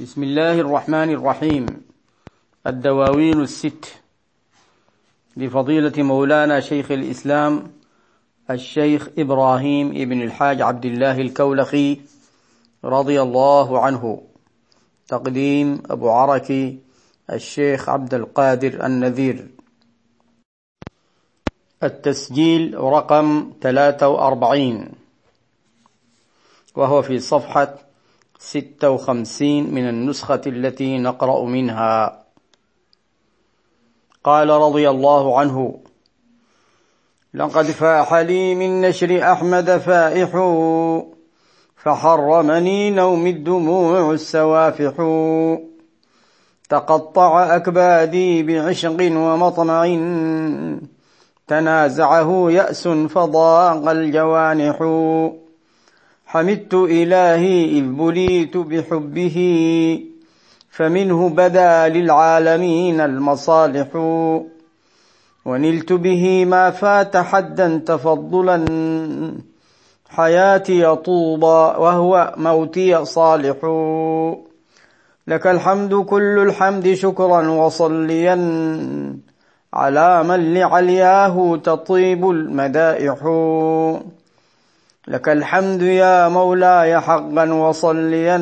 بسم الله الرحمن الرحيم. الدواوين الست. لفضيلة مولانا شيخ الإسلام الشيخ إبراهيم ابن الحاج عبد الله الكولخي رضي الله عنه. تقديم أبو عركي الشيخ عبد القادر النذير. التسجيل رقم 43 وهو في صفحة ستة وخمسين من النسخة التي نقرأ منها. قال رضي الله عنه لقد فاح لي من نشر أحمد فائح فحرمني نوم الدموع السوافح تقطع أكبادي بعشق ومطمع تنازعه يأس فضاق الجوانح. حمدت إلهي إذ بليت بحبه فمنه بدا للعالمين المصالح. ونلت به ما فات حدا تفضلا حياتي طوبى وهو موتي صالح. لك الحمد كل الحمد شكرا وصليا على من لعلياه تطيب المدائح. لك الحمد يا مولاي حقا وصليا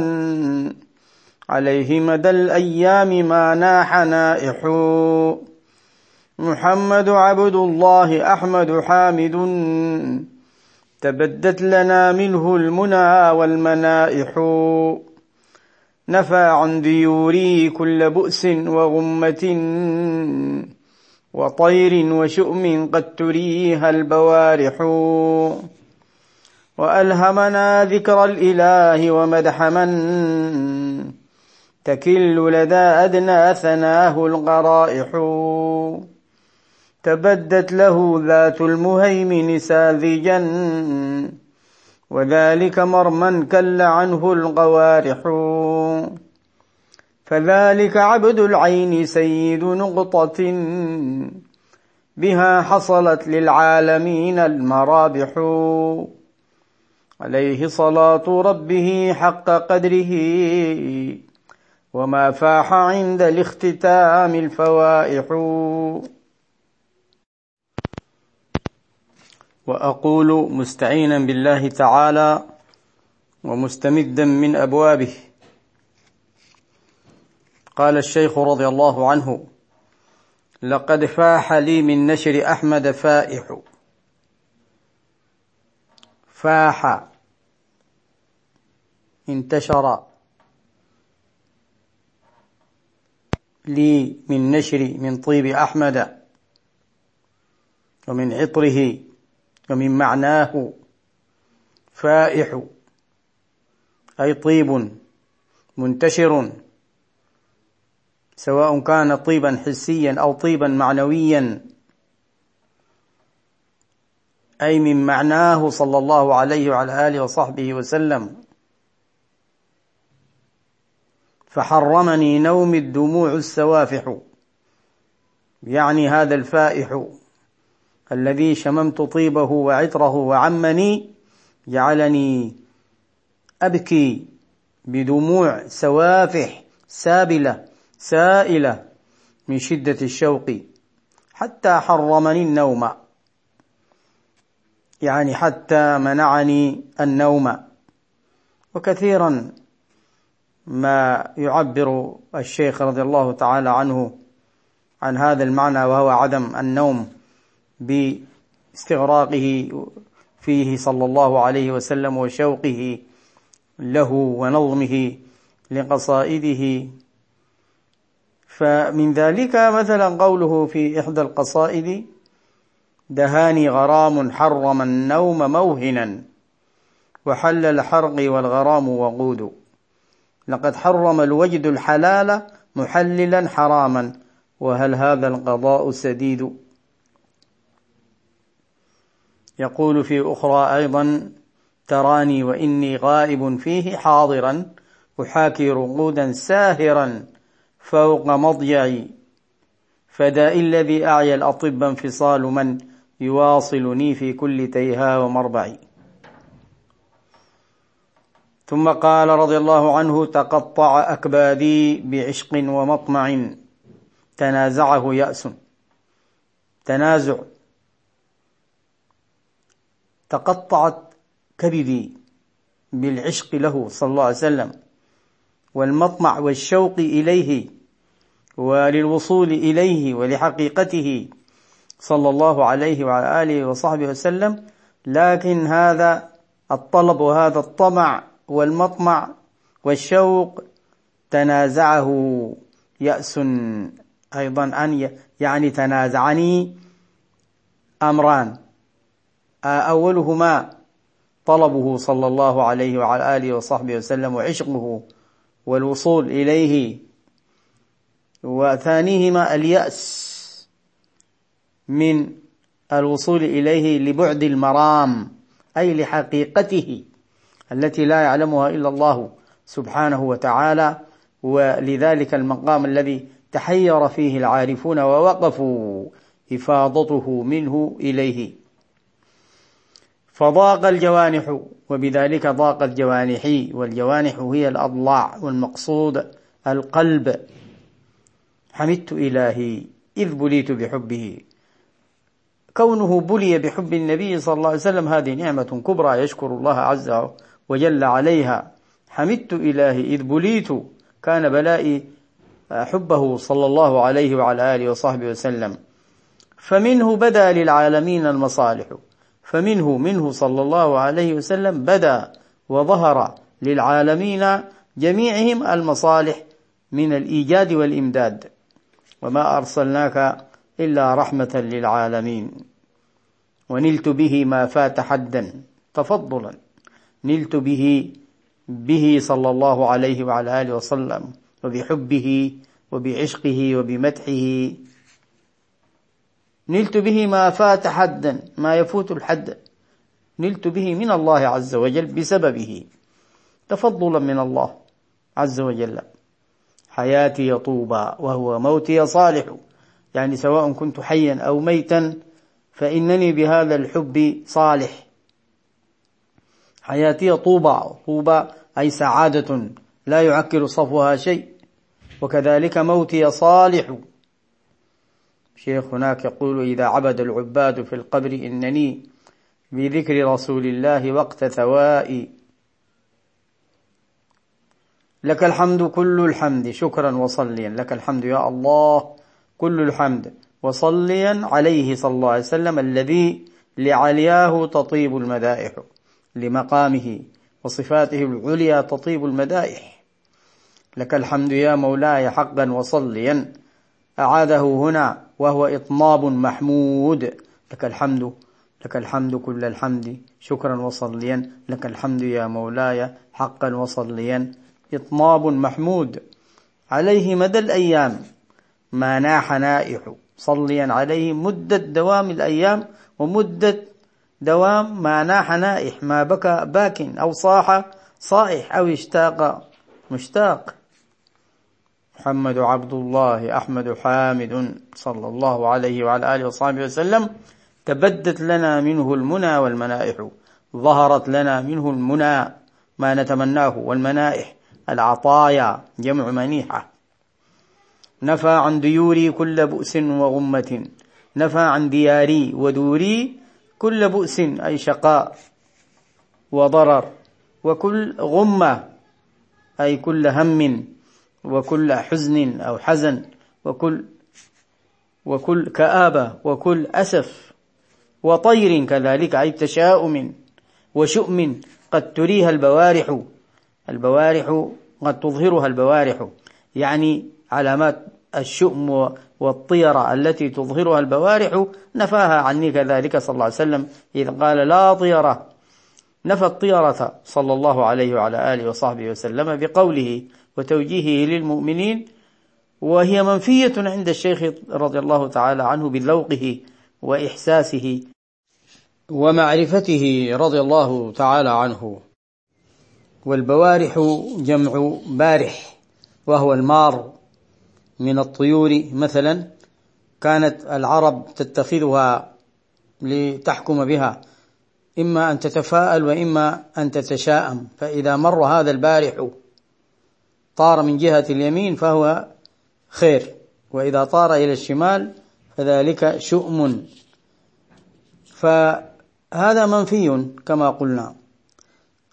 عليه مدى الأيام ما ناح نائح. محمد عبد الله أحمد حامد. تبدت لنا منه المنى والمنائح. نفى عن ديوري كل بؤس وغمة وطير وشؤم قد تريها البوارح. وألهمنا ذكر الإله ومدح من تكل لدى أدنى ثناه القرائح تبدت له ذات المهيمن ساذجا وذلك مرما كل عنه القوارح فذلك عبد العين سيد نقطة بها حصلت للعالمين المرابح. عليه صلاة ربه حق قدره وما فاح عند الاختتام الفوائح. وأقول مستعينا بالله تعالى ومستمدا من أبوابه. قال الشيخ رضي الله عنه لقد فاح لي من نشر أحمد فائح. فاح. انتشر. لي من نشر من طيب أحمد. ومن عطره. ومن معناه. فائح. أي طيب منتشر. سواء كان طيبا حسيا أو طيبا معنويا. أي من معناه صلى الله عليه وعلى آله وصحبه وسلم. فحرمني نوم الدموع السوافح. يعني هذا الفائح الذي شممت طيبه وعطره وعمني جعلني أبكي بدموع سوافح سابلة سائلة من شدة الشوق. حتى حرمني النوم. يعني حتى منعني النوم. وكثيرا ما يعبر الشيخ رضي الله تعالى عنه عن هذا المعنى وهو عدم النوم باستغراقه فيه صلى الله عليه وسلم وشوقه له ونظمه لقصائده. فمن ذلك مثلا قوله في إحدى القصائد دهاني غرام حرم النوم موهنا وحل الحرق والغرام وقود لقد حرم الوجد الحلال محللا حراما وهل هذا القضاء سديد؟ يقول في أخرى أيضا تراني وإني غائب فيه حاضرا أحاكي رقودا ساهرا فوق مضجعي فداء الذي أعيا الأطب انفصال من يواصلني في كل تيها ومربع ثم قال رضي الله عنه تقطع أكبادي بعشق ومطمع. تنازعه يأس. تنازع. تقطعت كبدي بالعشق له صلى الله عليه وسلم. والمطمع والشوق إليه وللوصول إليه ولحقيقته صلى الله عليه وعلى آله وصحبه وسلم لكن هذا الطلب وهذا الطمع والمطمع والشوق تنازعه. يأس أيضا أن يعني تنازعني أمران. أولهما طلبه صلى الله عليه وعلى آله وصحبه وسلم وعشقه والوصول إليه وثانيهما اليأس. من الوصول إليه لبعد المرام أي لحقيقته التي لا يعلمها إلا الله سبحانه وتعالى ولذلك المقام الذي تحير فيه العارفون ووقفوا إفاضته منه إليه. فضاق الجوانح وبذلك ضاقت جوانحي والجوانح هي الأضلاع والمقصود القلب. حمدت إلهي إذ بليت بحبه. كونه بلي بحب النبي صلى الله عليه وسلم هذه نعمة كبرى يشكر الله عز وجل عليها. حمدت إلهي إذ بليت كان بلائي حبه صلى الله عليه وعلى آله وصحبه وسلم. فمنه بدا للعالمين المصالح. فمنه منه صلى الله عليه وسلم بدا وظهر للعالمين جميعهم المصالح من الإيجاد والإمداد. وما أرسلناك إلا رحمة للعالمين. ونلت به ما فات حدا تفضلا. نلت به به صلى الله عليه وعلى آله وسلم وبحبه وبعشقه وبمدحه. نلت به ما فات حدا ما يفوت الحد. نلت به من الله عز وجل بسببه. تفضلا من الله عز وجل. حياتي طوبى وهو موتي صالح. يعني سواء كنت حيا أو ميتا فإنني بهذا الحب صالح. حياتي طوبى طوبى أي سعادة لا يعكر صفوها شيء وكذلك موتي صالح. شيخ هناك يقول إذا عبد العباد في القبر إنني بذكر رسول الله وقت ثوائي. لك الحمد كل الحمد شكرا وصليا لك الحمد يا الله. كل الحمد. وصليا عليه صلى الله عليه وسلم الذي لعلياه تطيب المدائح لمقامه وصفاته العليا تطيب المدائح. لك الحمد يا مولاي حقا وصليا. أعاده هنا وهو إطناب محمود. لك الحمد لك الحمد كل الحمد. شكرا وصليا. لك الحمد يا مولاي حقا وصليا. إطناب محمود. عليه مدى الأيام. ما ناح نائح. صليا عليه مدة دوام الأيام ومدة دوام ما ناح نائح. ما بكى باك أو صاح صائح أو اشتاق. مشتاق. محمد عبد الله أحمد حامد صلى الله عليه وعلى آله وصحبه وسلم. تبدت لنا منه المنى والمنائح. ظهرت لنا منه المنى ما نتمناه والمنائح. العطايا جمع منيحة. نفى عن ديوري كل بؤس وغمة. نفى عن دياري ودوري كل بؤس أي شقاء وضرر. وكل غمة أي كل هم وكل حزن أو حزن وكل وكل كآبة وكل أسف. وطير كذلك أي تشاؤم وشؤم قد تريها البوارح. البوارح قد تظهرها البوارح. يعني علامات الشؤم والطيرة التي تظهرها البوارح نفاها عني كذلك صلى الله عليه وسلم إذ قال لا طيرة. نفى الطيرة صلى الله عليه وعلى آله وصحبه وسلم بقوله وتوجيهه للمؤمنين وهي منفية عند الشيخ رضي الله تعالى عنه بذوقه وإحساسه ومعرفته رضي الله تعالى عنه. والبوارح جمع بارح وهو المار. من الطيور مثلا كانت العرب تتخذها لتحكم بها إما أن تتفاءل وإما أن تتشاءم. فإذا مر هذا البارح طار من جهة اليمين فهو خير وإذا طار إلى الشمال فذلك شؤم. فهذا منفي كما قلنا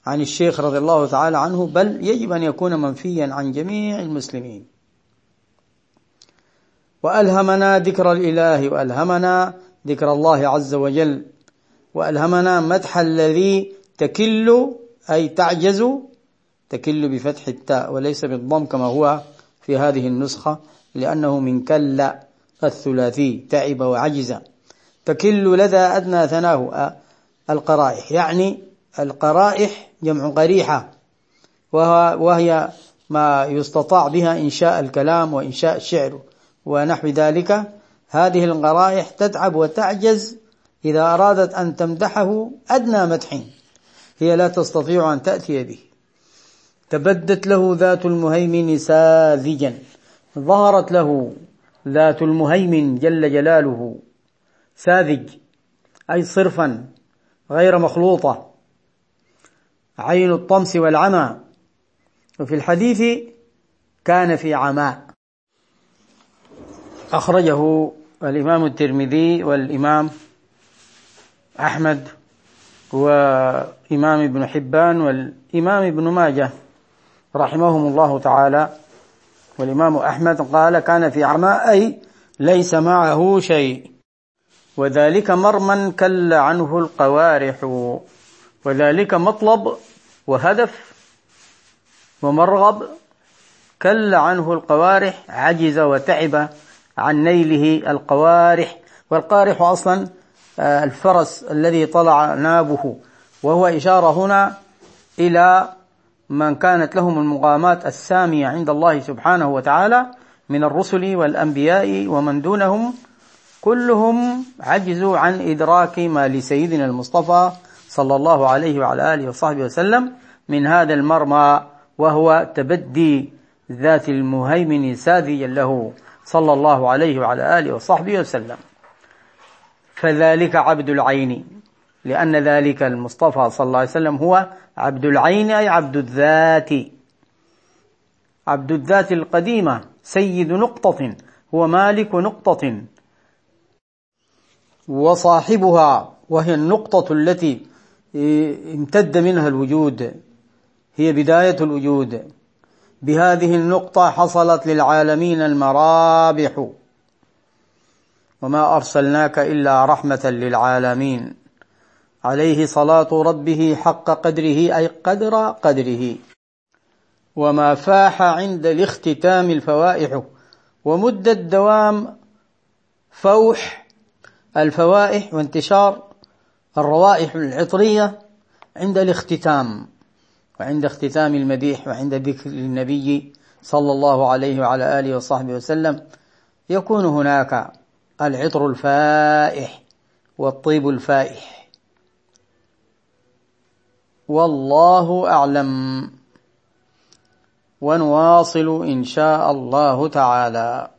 عن الشيخ رضي الله تعالى عنه بل يجب أن يكون منفيا عن جميع المسلمين. وألهمنا ذكر الإله وألهمنا ذكر الله عز وجل وألهمنا مدح الذي تكل أي تعجز تكل بفتح التاء وليس بالضم كما هو في هذه النسخة لأنه من كل الثلاثي تعب وعجز. تكل لدى أدنى ثناه القرائح. يعني القرائح جمع قريحة وهي ما يستطاع بها إنشاء الكلام وإنشاء الشعر. ونحو ذلك. هذه القرائح تتعب وتعجز إذا أرادت أن تمدحه أدنى مدح هي لا تستطيع أن تأتي به. تبدت له ذات المهيمن ساذجا. ظهرت له ذات المهيمن جل جلاله ساذج أي صرفا غير مخلوطة. عين الطمس والعمى. وفي الحديث كان في عماء. أخرجه الإمام الترمذي والإمام أحمد وإمام ابن حبان والإمام ابن ماجه رحمهم الله تعالى والإمام أحمد قال كان في عماء أي ليس معه شيء. وذلك مرمى كل عنه القوارح. وذلك مطلب وهدف ومرغب. كل عنه القوارح عجز وتعب. عن نيله القوارح والقارح أصلا آه، الفرس الذي طلع نابه وهو إشارة هنا إلى من كانت لهم المقامات السامية عند الله سبحانه وتعالى من الرسل والأنبياء ومن دونهم كلهم عجزوا عن إدراك ما لسيدنا المصطفى صلى الله عليه وعلى آله وصحبه وسلم من هذا المرمى وهو تبدي ذات المهيمن ساذيا له. صلى الله عليه وعلى آله وصحبه وسلم. فذلك عبد العين لأن ذلك المصطفى صلى الله عليه وسلم هو عبد العين أي عبد الذات. عبد الذات القديمة سيد نقطة هو مالك نقطة. وصاحبها وهي النقطة التي امتد منها الوجود هي بداية الوجود. بهذه النقطة حصلت للعالمين المرابح. وما أرسلناك إلا رحمة للعالمين. عليه صلاة ربه حق قدره أي قدر قدره. وما فاح عند الاختتام الفوائح. ومدة دوام فوح الفوائح وانتشار الروائح العطرية عند الاختتام. وعند اختتام المديح وعند ذكر النبي صلى الله عليه وعلى آله وصحبه وسلم يكون هناك العطر الفائح والطيب الفائح. والله أعلم ونواصل إن شاء الله تعالى.